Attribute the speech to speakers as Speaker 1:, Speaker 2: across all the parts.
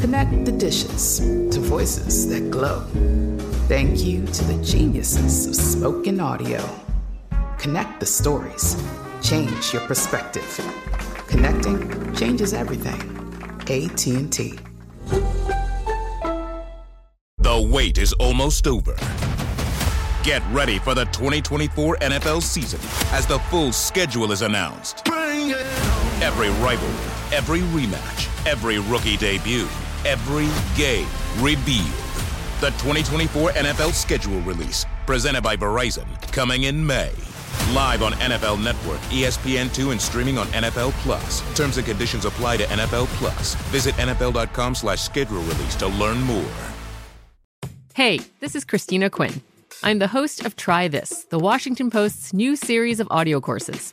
Speaker 1: Connect the dishes to voices that glow. Thank you to the geniuses of spoken audio. Connect the stories. Change your perspective. Connecting changes everything. AT&T.
Speaker 2: The wait is almost over. Get ready for the 2024 NFL season as the full schedule is announced. Every rivalry, every rematch, every rookie debut every game revealed. The 2024 NFL schedule release, presented by Verizon, coming in May. Live on NFL Network, ESPN2, and streaming on NFL Plus. Terms and conditions apply to NFL Plus. Visit NFL.com slash schedule release to learn more.
Speaker 3: Hey, this is Christina Quinn. I'm the host of Try This, the Washington Post's new series of audio courses.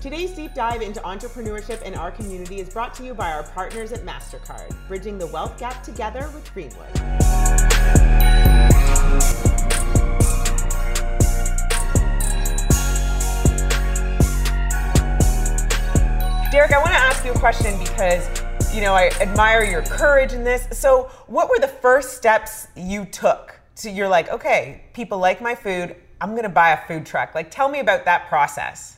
Speaker 4: Today's deep dive into entrepreneurship in our community is brought to you by our partners at MasterCard, bridging the wealth gap together with Greenwood. Derek, I want to ask you a question because you know I admire your courage in this. So, what were the first steps you took to you're like, okay, people like my food, I'm going to buy a food truck. Like tell me about that process.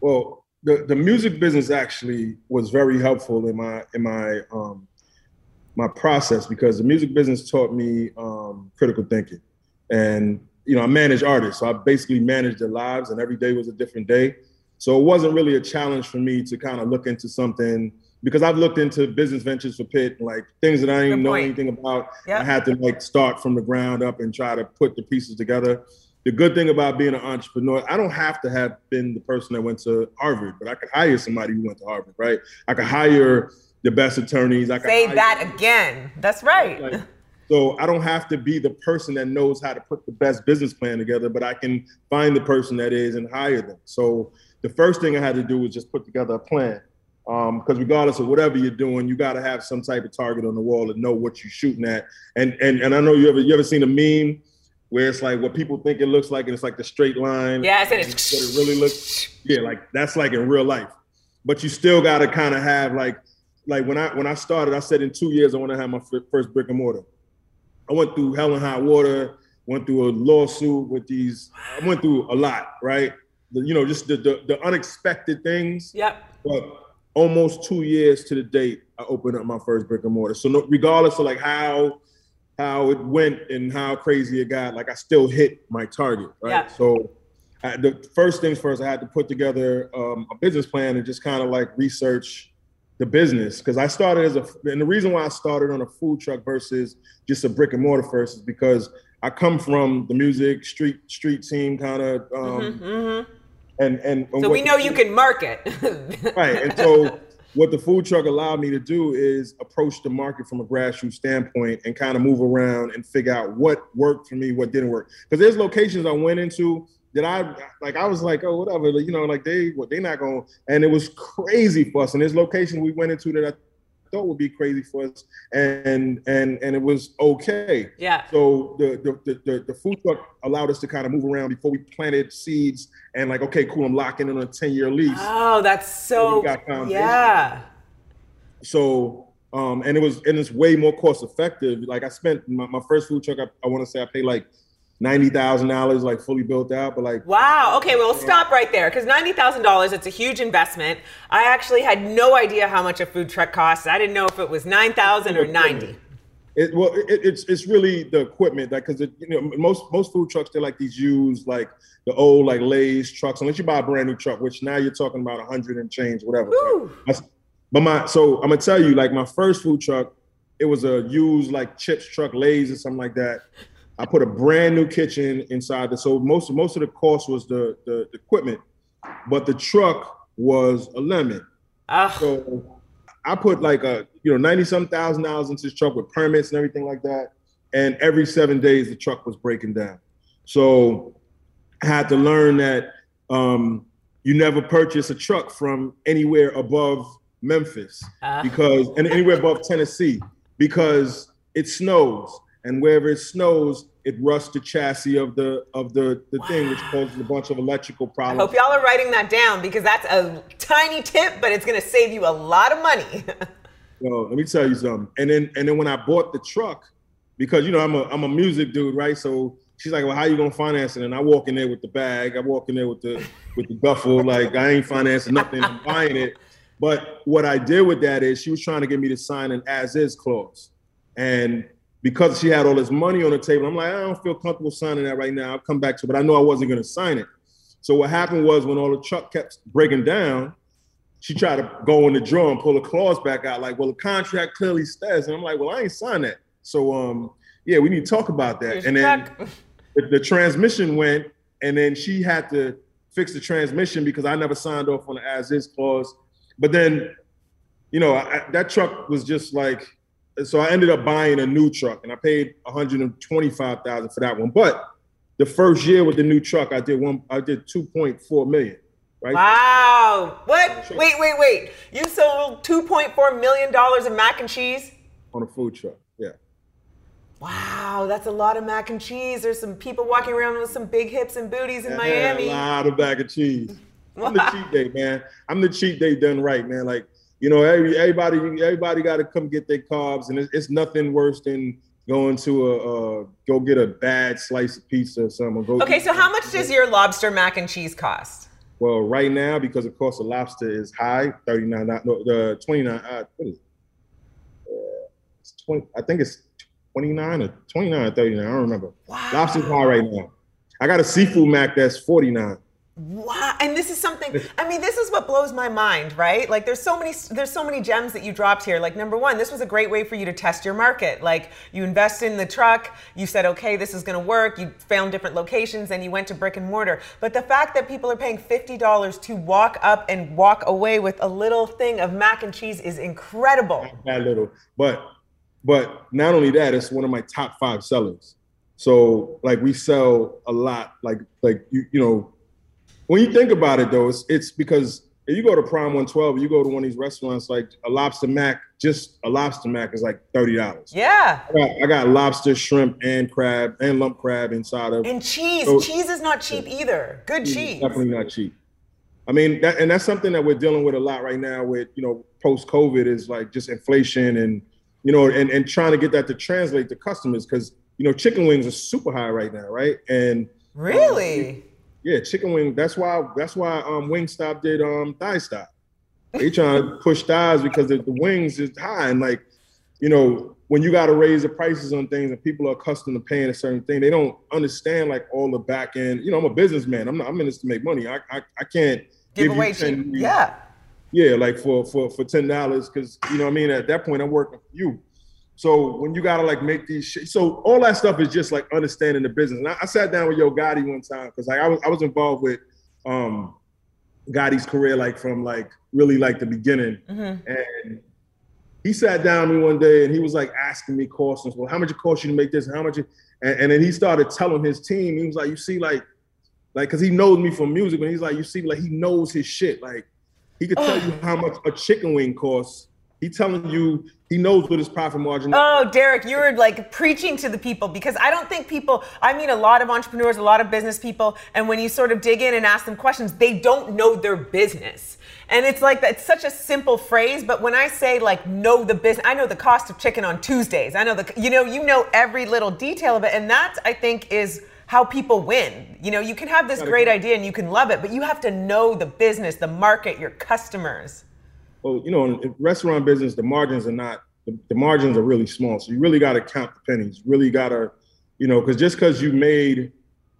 Speaker 5: Well, the, the music business actually was very helpful in my in my um, my process because the music business taught me um, critical thinking, and you know I manage artists, so I basically managed their lives, and every day was a different day. So it wasn't really a challenge for me to kind of look into something because I've looked into business ventures for Pitt, like things that I didn't know anything about. Yep. I had to like start from the ground up and try to put the pieces together the good thing about being an entrepreneur, I don't have to have been the person that went to Harvard, but I could hire somebody who went to Harvard, right? I could hire the best attorneys. I could
Speaker 4: say that again. That's right.
Speaker 5: Like, so I don't have to be the person that knows how to put the best business plan together, but I can find the person that is and hire them. So the first thing I had to do was just put together a plan. Because um, regardless of whatever you're doing, you got to have some type of target on the wall and know what you're shooting at. And and and I know you ever you ever seen a meme where it's like what people think it looks like, and it's like the straight line.
Speaker 4: Yeah,
Speaker 5: I said
Speaker 4: it's
Speaker 5: what it really looks. Yeah, like that's like in real life. But you still got to kind of have like, like when I when I started, I said in two years I want to have my first brick and mortar. I went through hell and high water. Went through a lawsuit with these. I went through a lot, right? The, you know, just the, the the unexpected things.
Speaker 4: Yep.
Speaker 5: But almost two years to the date, I opened up my first brick and mortar. So no, regardless of like how how it went and how crazy it got, like I still hit my target, right? Yeah. So I, the first things first, I had to put together um, a business plan and just kind of like research the business because I started as a, and the reason why I started on a food truck versus just a brick and mortar first is because I come from the music street street scene kind of, um, mm-hmm, mm-hmm. and and
Speaker 4: so we know you can market,
Speaker 5: right? And so what the food truck allowed me to do is approach the market from a grassroots standpoint and kind of move around and figure out what worked for me, what didn't work. Because there's locations I went into that I like. I was like, oh, whatever, you know, like they, what they not going, and it was crazy us. And there's locations we went into that I thought would be crazy for us, and and and it was okay.
Speaker 4: Yeah.
Speaker 5: So the the the, the food truck allowed us to kind of move around before we planted seeds and like, okay, cool, I'm locking in on a ten year lease.
Speaker 4: Oh, that's so. Yeah.
Speaker 5: So um, and it was and it's way more cost effective. Like I spent my, my first food truck, I, I want to say I paid like ninety thousand dollars, like fully built out. But like,
Speaker 4: wow, okay, well, stop right there because ninety thousand dollars, it's a huge investment. I actually had no idea how much a food truck costs. I didn't know if it was nine thousand or ninety.
Speaker 5: It, well, it, it's it's really the equipment that because you know most most food trucks they're like these used like the old like Lay's trucks unless you buy a brand new truck, which now you're talking about a hundred and change, whatever. But my so I'm gonna tell you, like my first food truck, it was a used like chips truck, Lay's or something like that. I put a brand new kitchen inside the so most most of the cost was the the, the equipment, but the truck was a lemon.
Speaker 4: Ah.
Speaker 5: So I put like a you know ninety some thousand dollars into this truck with permits and everything like that. And every seven days the truck was breaking down. So I had to learn that um, you never purchase a truck from anywhere above Memphis
Speaker 4: Uh.
Speaker 5: because and anywhere above Tennessee because it snows and wherever it snows it rusts the chassis of the of the the thing which causes a bunch of electrical
Speaker 4: I
Speaker 5: problems.
Speaker 4: hope y'all are writing that down because that's a tiny tip, but it's gonna save you a lot of money.
Speaker 5: Yo, let me tell you something. And then and then when I bought the truck, because you know I'm a I'm a music dude, right? So she's like, "Well, how you gonna finance it?" And I walk in there with the bag. I walk in there with the with the duffel. Like I ain't financing nothing. I'm buying it. But what I did with that is she was trying to get me to sign an as is clause, and because she had all this money on the table, I'm like, I don't feel comfortable signing that right now. I'll come back to it, but I know I wasn't gonna sign it. So what happened was when all the truck kept breaking down, she tried to go in the drawer and pull the clause back out, like, well, the contract clearly says. And I'm like, well, I ain't signed that. So um, yeah, we need to talk about that. And then the, the transmission went, and then she had to fix the transmission because I never signed off on the as is clause. But then, you know, I, that truck was just like, so I ended up buying a new truck, and I paid 125,000 for that one. But the first year with the new truck, I did one, I did 2.4 million, right?
Speaker 4: Wow. What? Wait, wait, wait. You sold $2.4 million of mac and cheese?
Speaker 5: On a food truck, yeah.
Speaker 4: Wow, that's a lot of mac and cheese. There's some people walking around with some big hips and booties in
Speaker 5: I
Speaker 4: Miami.
Speaker 5: a lot of bag of cheese. I'm the cheat day, man. I'm the cheat day done right, man. Like, you know, every, everybody, everybody got to come get their carbs, and it's, it's nothing worse than going to a uh, go get a bad slice of pizza or something. Go
Speaker 4: Okay, so how much does your lobster mac and cheese cost?
Speaker 5: Well, right now because the cost of lobster is high, thirty nine, no, the twenty nine. Uh, what is it? Uh, it's twenty. I think it's twenty nine or twenty nine or thirty nine. I don't remember.
Speaker 4: Wow.
Speaker 5: Lobster's high right now. I got a seafood mac that's forty nine.
Speaker 4: Wow, and this is something. I mean, this is what blows my mind, right? Like, there's so many, there's so many gems that you dropped here. Like, number one, this was a great way for you to test your market. Like, you invest in the truck, you said, okay, this is going to work. You found different locations, and you went to brick and mortar. But the fact that people are paying fifty dollars to walk up and walk away with a little thing of mac and cheese is incredible.
Speaker 5: that little. But but not only that, it's one of my top five sellers. So like we sell a lot. Like like you you know, when you think about it though, it's it's because if you go to Prime 112, you go to one of these restaurants, like a lobster mac, just a lobster mac is like thirty dollars.
Speaker 4: Yeah.
Speaker 5: I got, I got lobster, shrimp, and crab and lump crab inside of.
Speaker 4: And cheese.
Speaker 5: So-
Speaker 4: cheese is not cheap either. Good
Speaker 5: It's
Speaker 4: cheese.
Speaker 5: Definitely not cheap. I mean, that, and that's something that we're dealing with a lot right now with, you know, post COVID is like just inflation and, you know, and, and trying to get that to translate to customers because, you know, chicken wings are super high right now, right? And um,
Speaker 4: Really?
Speaker 5: Yeah, chicken wing. That's why that's why um Wingstop did um Thighstop. They trying to push thighs because the, the wings is high and like, you know, when you got to raise the prices on things and people are accustomed to paying a certain thing, they don't understand like all the back end. You know, I'm a businessman. I'm not. I'm in this to make money. I I, I can't
Speaker 4: Give
Speaker 5: you
Speaker 4: away
Speaker 5: 10
Speaker 4: cheap. Yeah.
Speaker 5: yeah, like for for for ten dollars, because you know what I mean. At that point, I'm working for you. So when you gotta like make these, shit, so all that stuff is just like understanding the business. And I, I sat down with Yo Gotti one time because like I was I was involved with um Gotti's career like from like really like the beginning, and he sat down with me one day and he was like asking me questions. Well, how much it cost you to make this? And how much? It, and, and then he started telling his team. He was like, you see, like, like, cause he knows me from music, and he's like, you see, like, he knows his shit. Like, he could tell you how much a chicken wing costs He telling you he knows what his profit margin. Is.
Speaker 4: Oh, Derek, you're like preaching to the people because I don't think people. I mean, a lot of entrepreneurs, a lot of business people, and when you sort of dig in and ask them questions, they don't know their business. And it's like that's such a simple phrase, but when I say like know the business, I know the cost of chicken on Tuesdays. I know the you know you know every little detail of it, and that I think is how people win. You know, you can have this great idea and you can love it, but you have to know the business, the market, your customers
Speaker 5: well, you know, in restaurant business, the margins are not the, the margins are really small. So you really got to count the pennies. Really got to, you know, because just because you made,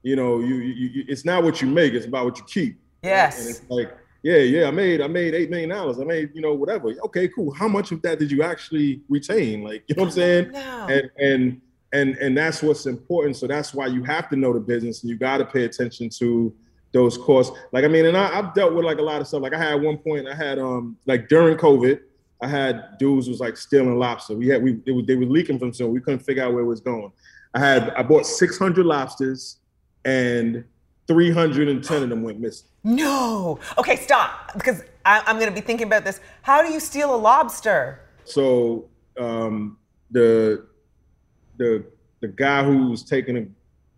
Speaker 5: you know, you, you, you, it's not what you make; it's about what you keep.
Speaker 4: Yes.
Speaker 5: And it's like, yeah, yeah, I made I made eight million dollars. I made, you know, whatever. Okay, cool. How much of that did you actually retain? Like, you know what I'm saying?
Speaker 4: No.
Speaker 5: And and and and that's what's important. So that's why you have to know the business, and you got to pay attention to those costs. Like I mean, and I, have dealt with like a lot of stuff. Like I had one point, I had um like during COVID, I had dudes was like stealing lobster. We had we was, they were leaking from somewhere. We couldn't figure out where it was going. I had I bought 600 lobsters, and 310 of them went missing.
Speaker 4: No. Okay, stop because I, I'm going to be thinking about this. How do you steal a lobster?
Speaker 5: So um, the the the guy who was taking the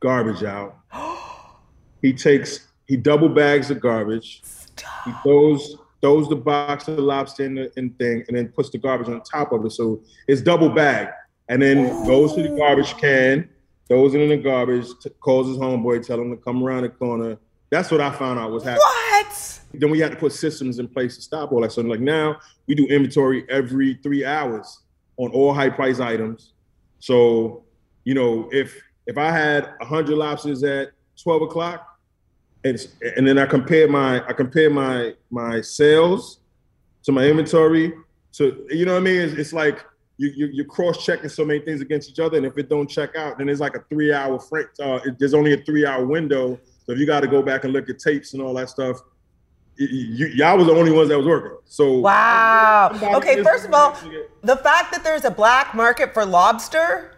Speaker 5: garbage out, he takes he double bags the garbage.
Speaker 4: Stop.
Speaker 5: He throws throws the box of the lobster in the in thing, and then puts the garbage on top of it. So it's double bagged, and then Ooh. goes to the garbage can, throws it in the garbage, t- calls his homeboy, tell him to come around the corner. That's what I found out was happening.
Speaker 4: What?
Speaker 5: Then we had to put systems in place to stop all that. So like now we do inventory every three hours on all high price items. So you know if if I had hundred lobsters at twelve o'clock, and and then I compare my I compare my my sales to my inventory to you know what I mean. It's, it's like you, you you're cross checking so many things against each other, and if it don't check out, then it's like a three hour frame. Uh, there's only a three hour window, so if you got to go back and look at tapes and all that stuff. You, y'all was the only ones that was working. So
Speaker 4: wow. Okay, first of all, the fact that there's a black market for lobster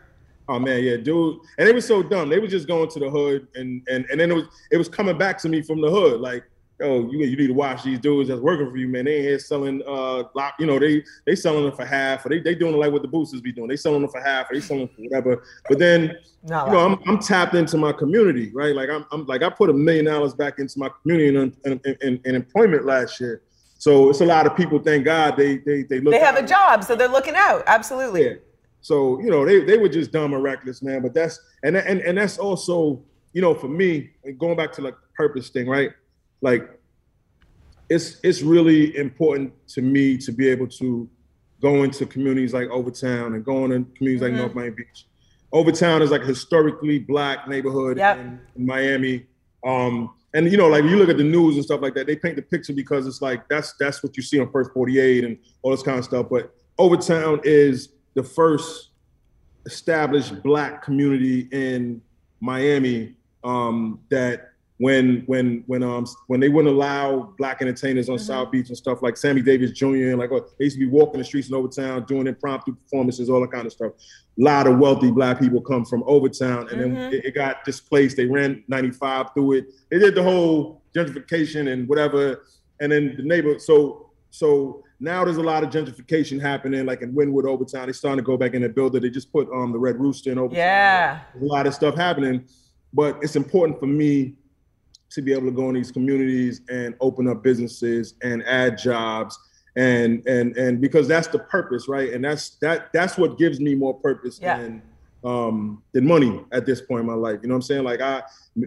Speaker 5: Oh man, yeah, dude. And they were so dumb. They were just going to the hood and and and then it was it was coming back to me from the hood. Like, oh, you you need to watch these dudes that's working for you, man. They ain't here selling uh lock, you know, they they selling them for half, or they they doing it like what the boosters be doing. They selling them for half, or they selling them for whatever. But then Not you know, I'm I'm tapped into my community, right? Like I'm I'm like I put a million dollars back into my community in, in, in, in employment last year. So it's a lot of people, thank God, they they they look
Speaker 4: They have a job, so they're looking out. Absolutely.
Speaker 5: Yeah. So you know they they were just dumb and reckless, man. But that's and and and that's also you know for me going back to like purpose thing, right? Like it's it's really important to me to be able to go into communities like Overtown and go into communities mm-hmm. like North Miami Beach. Overtown is like a historically black neighborhood yep. in, in, Miami. Um, and you know, like you look at the news and stuff like that, they paint the picture because it's like that's that's what you see on First 48 and all this kind of stuff. But Overtown is the first established black community in Miami um, that when when when um when they wouldn't allow black entertainers on mm-hmm. South Beach and stuff like Sammy Davis Jr. and like oh, they used to be walking the streets in Overtown doing impromptu performances, all that kind of stuff. A lot of wealthy black people come from Overtown, and mm-hmm. then it, it, got displaced. They ran 95 through it. They did the whole gentrification and whatever, and then the neighbor. So so now there's a lot of gentrification happening, like in Wynwood, Overtown. They're starting to go back in and build it. They just put um the Red Rooster in Overtown.
Speaker 4: Yeah.
Speaker 5: There's a lot of stuff happening, but it's important for me to be able to go in these communities and open up businesses and add jobs and and and because that's the purpose, right? And that's that that's what gives me more purpose yeah. than um than money at this point in my life. You know what I'm saying? Like I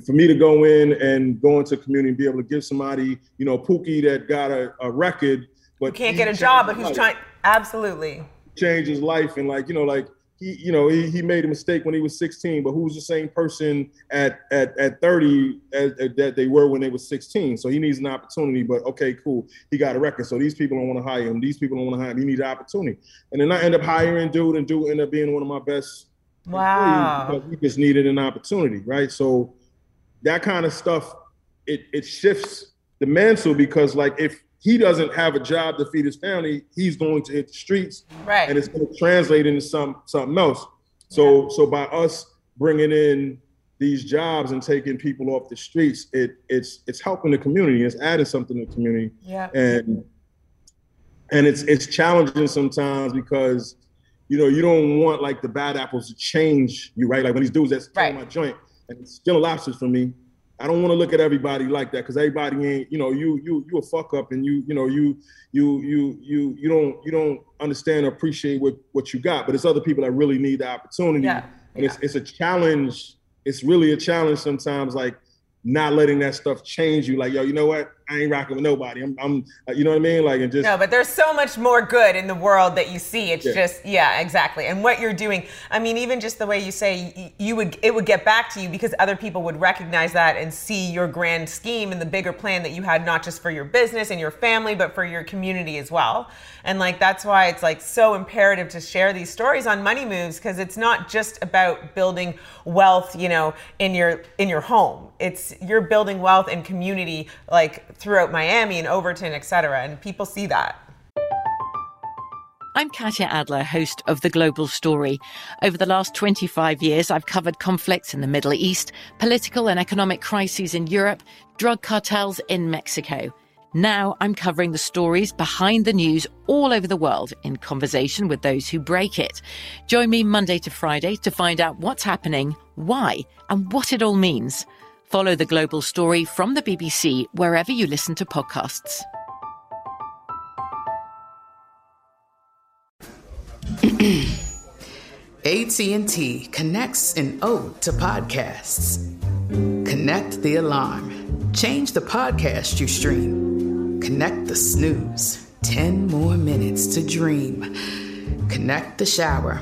Speaker 5: for me to go in and go into a community and be able to give somebody, you know, Pookie that got a, a record but
Speaker 4: you can't get a job, but who's trying absolutely.
Speaker 5: Change his life and like you know like he you know he, he made a mistake when he was 16 but who's the same person at at, at 30 as, as, that they were when they were 16 so he needs an opportunity but okay cool. He got a record so these people don't want to hire him. These people don't want to hire him. He needs an opportunity. And then i end up hiring dude and dude end up being one of my best
Speaker 4: wow.
Speaker 5: because he just needed an opportunity right? So that kind of stuff it it shifts the mantle because like if he doesn't have a job to feed his family, he's going to hit the streets,
Speaker 4: right?
Speaker 5: And it's going to translate into some something else. So yeah. so by us bringing in these jobs and taking people off the streets, it it's it's helping the community. It's adding something to the community.
Speaker 4: Yeah.
Speaker 5: And and it's it's challenging sometimes because you know you don't want like the bad apples to change you, right? Like when these dudes that's right. my joint and it's still lobsters for me. I don't want to look at everybody like that because everybody ain't, you know, you you you a fuck up and you you know you you you you you don't you don't understand or appreciate what what you got. But it's other people that really need the opportunity.
Speaker 4: Yeah.
Speaker 5: And
Speaker 4: yeah.
Speaker 5: it's it's a challenge. It's really a challenge sometimes. Like not letting that stuff change you. Like, yo, you know what? I ain't rocking with nobody. I'm, I'm, uh, you know what I mean? Like, and just
Speaker 4: no. But there's so much more good in the world that you see. It's yeah. just, yeah, exactly. And what you're doing. I mean, even just the way you say, you would, it would get back to you because other people would recognize that and see your grand scheme and the bigger plan that you had, not just for your business and your family, but for your community as well. And like that's why it's like so imperative to share these stories on Money Moves because it's not just about building wealth, you know, in your in your home. It's you're building wealth and community like throughout Miami and Overtown, et cetera. And people see that.
Speaker 6: I'm Katya Adler, host of The Global Story. Over the last 25 years, I've covered conflicts in the Middle East, political and economic crises in Europe, drug cartels in Mexico. Now I'm covering the stories behind the news all over the world in conversation with those who break it. Join me Monday to Friday to find out what's happening, why, and what it all means. Follow the global story from the BBC wherever you listen to podcasts.
Speaker 1: AT&T connects an ode to podcasts. Connect the alarm. Change the podcast you stream. Connect the snooze. 10 more minutes to dream. Connect the shower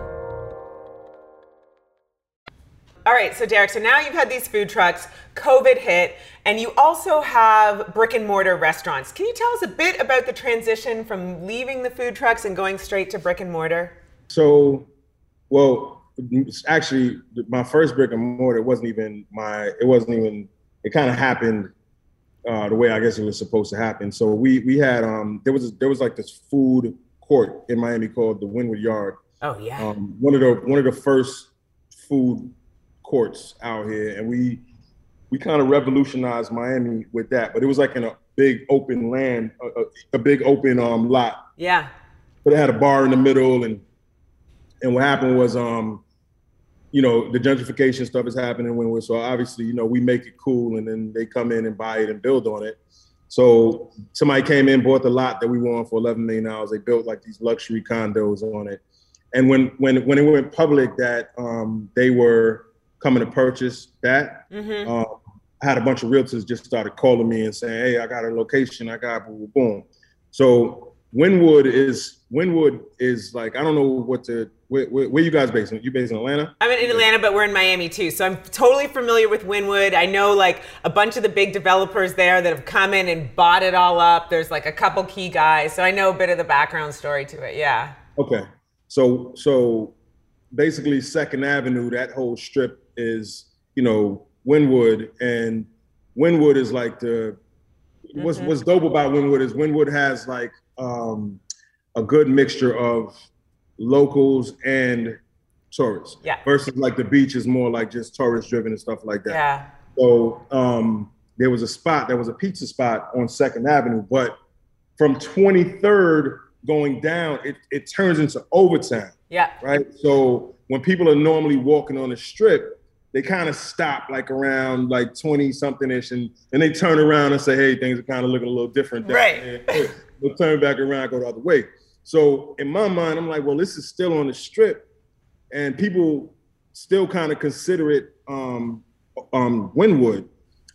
Speaker 4: All right, so Derek, so now you've had these food trucks, COVID hit, and you also have brick and mortar restaurants. Can you tell us a bit about the transition from leaving the food trucks and going straight to brick and mortar?
Speaker 5: So, well, actually, my first brick and mortar wasn't even my, it wasn't even, it kind of happened uh, the way I guess it was supposed to happen. So we we had um there was there was like this food court in Miami called the Wynwood Yard.
Speaker 4: Oh yeah.
Speaker 5: Um, one of the one of the first food courts out here, and we we kind of revolutionized Miami with that. But it was like in a big open land, a, a, big open um lot.
Speaker 4: Yeah.
Speaker 5: But it had a bar in the middle, and and what happened was um you know the gentrification stuff is happening when we're so obviously you know we make it cool and then they come in and buy it and build on it so somebody came in bought the lot that we won for 11 million dollars they built like these luxury condos on it and when when when it went public that um, they were coming to purchase that. Mm-hmm. Um, I had a bunch of realtors just started calling me and saying, "Hey, I got a location. I got boom, boom." So Wynwood is Wynwood is like I don't know what to where, where, where, you guys based? You based in Atlanta?
Speaker 4: I'm in Atlanta, but we're in Miami too. So I'm totally familiar with Wynwood. I know like a bunch of the big developers there that have come in and bought it all up. There's like a couple key guys, so I know a bit of the background story to it. Yeah.
Speaker 5: Okay. So so basically Second Avenue, that whole strip is, you know, Wynwood, and Wynwood is like the mm-hmm. what's what's dope about Wynwood is Wynwood has like um a good mixture of locals and tourists.
Speaker 4: Yeah.
Speaker 5: Versus like the beach is more like just tourist driven and stuff like that.
Speaker 4: Yeah.
Speaker 5: So um, there was a spot, there was a pizza spot on Second Avenue, but from 23rd going down, it, it turns into Overtown,
Speaker 4: Yeah.
Speaker 5: right? So when people are normally walking on the strip, they kind of stop like around like 20 something ish and, and they turn around and say, hey, things are kind of looking a little different.
Speaker 4: Right.
Speaker 5: there." They'll turn back around, go the other way. So in my mind, I'm like, well, this is still on the strip, and people still kind of consider it um, um, Wynwood.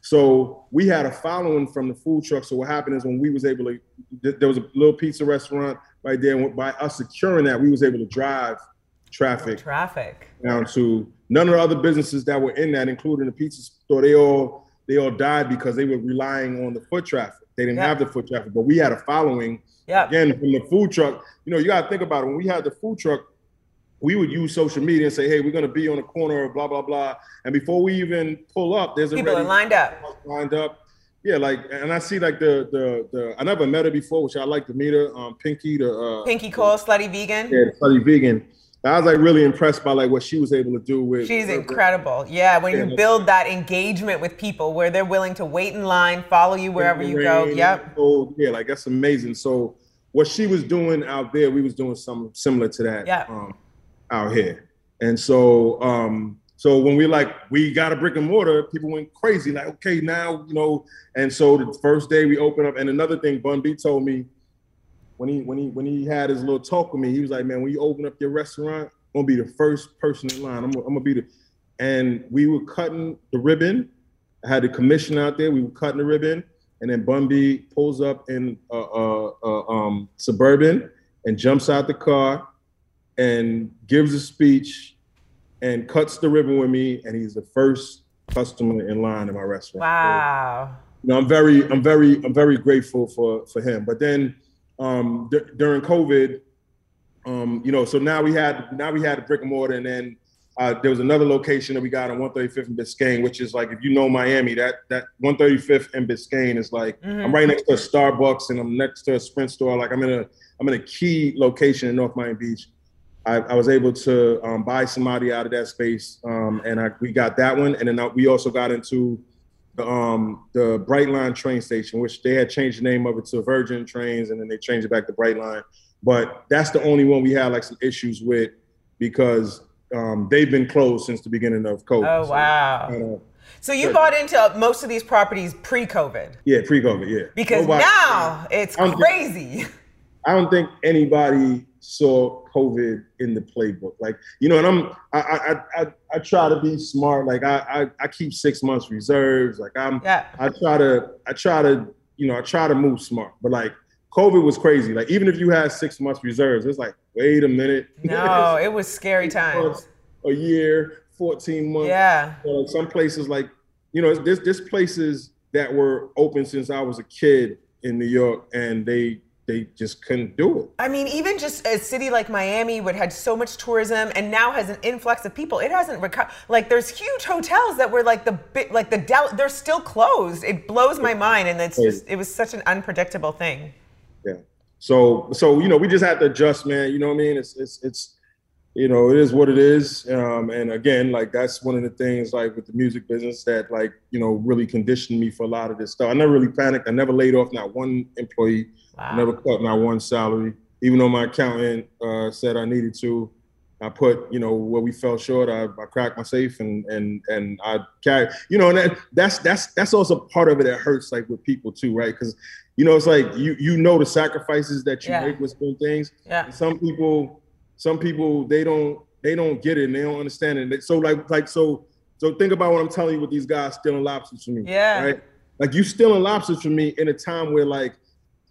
Speaker 5: So we had a following from the food truck. So what happened is when we was able to, th- there was a little pizza restaurant right there. And by us securing that, we was able to drive traffic
Speaker 4: Traffic.
Speaker 5: down to none of the other businesses that were in that, including the pizza store. They all they all died because they were relying on the foot traffic. They didn't
Speaker 4: Yeah.
Speaker 5: have the foot traffic, but we had a following
Speaker 4: Yeah.
Speaker 5: again from the food truck. You know, you got to think about it. When we had the food truck, we would use social media and say, "Hey, we're going to be on the corner of blah blah blah," and before we even pull up, there's
Speaker 4: People
Speaker 5: already
Speaker 4: are lined up.
Speaker 5: lined up. Yeah, like, and I see like the the the. I never met her before, which I like to meet her. Um, Pinky, the uh,
Speaker 4: Pinky Cole, Slutty Vegan.
Speaker 5: yeah, Slutty Vegan. I was like really impressed by like what she was able to do with.
Speaker 4: She's incredible. Yeah, when you build that engagement with people where they're willing to wait in line, follow you wherever you go. Yep.
Speaker 5: Oh Yeah, like that's amazing. So what she was doing out there, we was doing something similar to that
Speaker 4: Yeah.
Speaker 5: um, out here. And so um, so when we like we got a brick and mortar, people went crazy. Like, okay, now you know. And so the first day we opened up, and another thing, Bun B told me when he when he when he had his little talk with me, he was like, man, when you open up your restaurant, I'm gonna be the first person in line. I'm, gonna- I'm gonna be the and we were cutting the ribbon. I had the commission out there. We were cutting the ribbon, and then Bun B pulls up in a, a, a um, suburban and jumps out the car and gives a speech and cuts the ribbon with me. And he's the first customer in line in my restaurant.
Speaker 4: Wow.
Speaker 5: You know, I'm very, I'm very, I'm very grateful for for him. But then um, d- during COVID, um, you know, so now we had now we had a brick and mortar, and then uh, there was another location that we got on 135th and Biscayne, which is like if you know Miami, that that 135th and Biscayne is like I'm right next to a Starbucks and I'm next to a Sprint store. Like I'm in a I'm in a key location in North Miami Beach. I, I was able to um, buy somebody out of that space, um, and I, we got that one, and then I, we also got into the um, the Brightline train station, which they had changed the name of it to Virgin Trains, and then they changed it back to Brightline. But that's the only one we had like some issues with because um, they've been closed since the beginning of COVID.
Speaker 4: Oh
Speaker 5: So,
Speaker 4: wow.
Speaker 5: uh,
Speaker 4: So you
Speaker 5: Sure.
Speaker 4: bought into most of these properties pre-COVID
Speaker 5: yeah, pre-COVID, yeah.
Speaker 4: because
Speaker 5: Nobody-
Speaker 4: now it's
Speaker 5: I
Speaker 4: crazy.
Speaker 5: I don't think anybody saw COVID in the playbook. Like, you know, and I'm I I I, I try to be smart. Like I, I I keep six months reserves. Like I'm
Speaker 4: Yeah.
Speaker 5: I try to I try to, you know, I try to move smart. But like COVID was crazy. Like even if you had six months reserves, it's like, wait a minute.
Speaker 4: No, it was scary times.
Speaker 5: a year, 14 months.
Speaker 4: Yeah.
Speaker 5: So, some places like, you know, there's there's places that were open since I was a kid in New York and they they just couldn't do it.
Speaker 4: I mean, even just a city like Miami, which had so much tourism and now has an influx of people, it hasn't recovered. Like, there's huge hotels that were like the bit, like the Del, they're still closed. It blows my mind, and it's just, it was such an unpredictable thing.
Speaker 5: Yeah. So so you know we just have to adjust, man. You know what I mean? It's it's it's you know it is what it is. Um, and again, like that's one of the things like with the music business that like you know really conditioned me for a lot of this stuff. I never really panicked. I never laid off not one employee. I never cut not one salary. Even though my accountant uh, said I needed to, I put you know where we fell short. I, I cracked my safe and and and I carry you know and that, that's that's that's also part of it that hurts like with people too, right? Because you know it's like you you know the sacrifices that you
Speaker 4: Yeah.
Speaker 5: make with certain things.
Speaker 4: Yeah.
Speaker 5: And some people some people they don't they don't get it and they don't understand it. So like like so so think about what I'm telling you with these guys stealing lobsters from me.
Speaker 4: Yeah.
Speaker 5: Right. Like you stealing lobsters from me in a time where like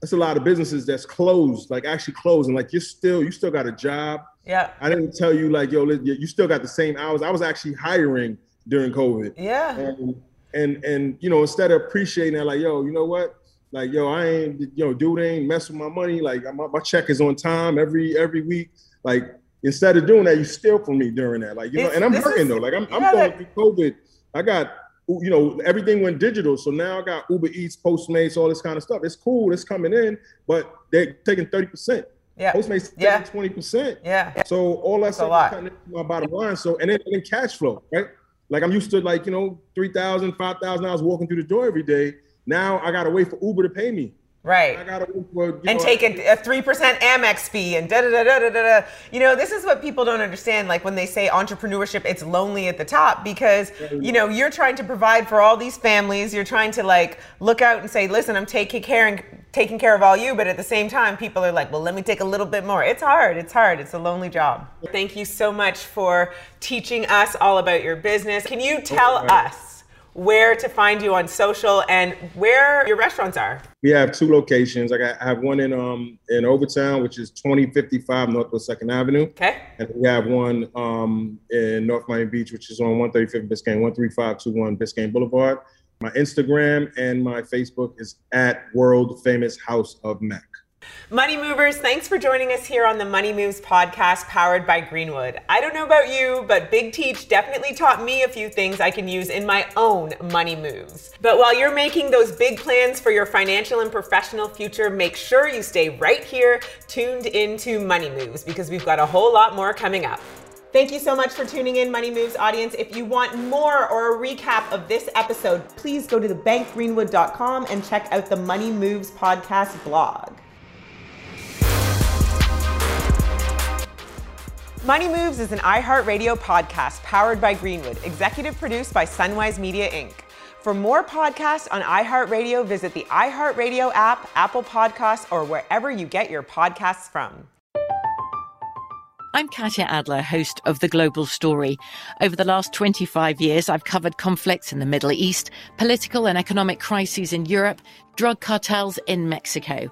Speaker 5: that's a lot of businesses that's closed, like actually closing. Like you're still you still got a job.
Speaker 4: Yeah.
Speaker 5: I didn't tell you like yo, you still got the same hours. I was actually hiring during COVID.
Speaker 4: Yeah.
Speaker 5: And and and you know, instead of appreciating that, like yo, you know what? Like yo, I ain't you know dude ain't mess with my money. Like my, my check is on time every every week. Like instead of doing that, you steal from me during that. Like you know,
Speaker 4: It's-
Speaker 5: and I'm hurting
Speaker 4: is-
Speaker 5: though. Like I'm, I'm going
Speaker 4: that-
Speaker 5: through COVID. I got you know everything went digital, so now I got Uber Eats, Postmates, all this kind of stuff. It's cool, it's coming in, but they're taking thirty percent.
Speaker 4: Yeah.
Speaker 5: Postmates
Speaker 4: Yeah.
Speaker 5: twenty percent.
Speaker 4: Yeah.
Speaker 5: So all that
Speaker 4: a
Speaker 5: stuff is cutting my bottom line. So and then, and then cash flow, right? Like I'm used to like you know three thousand, five thousand dollars walking through the door every day. Now I gotta wait for Uber to pay me.
Speaker 4: Right.
Speaker 5: for
Speaker 4: And
Speaker 5: know,
Speaker 4: take a three percent Amex fee and da da da da da da da. You know, this is what people don't understand. Like when they say entrepreneurship, it's lonely at the top because you know you're trying to provide for all these families. You're trying to like look out and say, "Listen, I'm taking care and taking care of all you." But at the same time, people are like, "Well, let me take a little bit more." It's hard. It's hard. It's a lonely job. Thank you so much for teaching us all about your business. Can you tell us? Where to find you on social and where your restaurants are.
Speaker 5: We have two locations. I got I have one in um in Overtown, which is 2055 Northwest Second Avenue.
Speaker 4: Okay.
Speaker 5: And we have one um, in North Miami Beach, which is on 135th Biscayne, 13521 Biscayne Boulevard. My Instagram and my Facebook is at World Famous House of Mac.
Speaker 4: Money Movers, thanks for joining us here on the Money Moves podcast powered by Greenwood. I don't know about you, but Big Teach definitely taught me a few things I can use in my own money moves. But while you're making those big plans for your financial and professional future, make sure you stay right here tuned into Money Moves because we've got a whole lot more coming up. Thank you so much for tuning in, Money Moves audience. If you want more or a recap of this episode, please go to thebankgreenwood.com and check out the Money Moves podcast blog. Money Moves is an iHeartRadio podcast powered by Greenwood, executive produced by Sunwise Media Inc. For more podcasts on iHeartRadio, visit the iHeartRadio app, Apple Podcasts, or wherever you get your podcasts from.
Speaker 6: I'm Katya Adler, host of The Global Story. Over the last 25 years, I've covered conflicts in the Middle East, political and economic crises in Europe, drug cartels in Mexico.